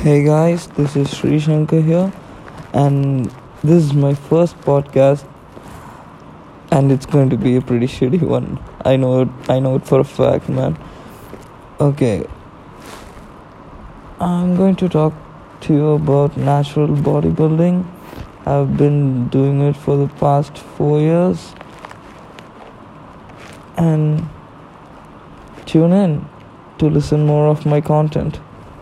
Hey guys, this is Sri Shankar here, and this is my first podcast, and it's going to be a pretty shitty one. I know it. I know it for a fact, man. Okay, I'm going to talk to you about natural bodybuilding. I've been doing it for the past four years, and tune in to listen more of my content.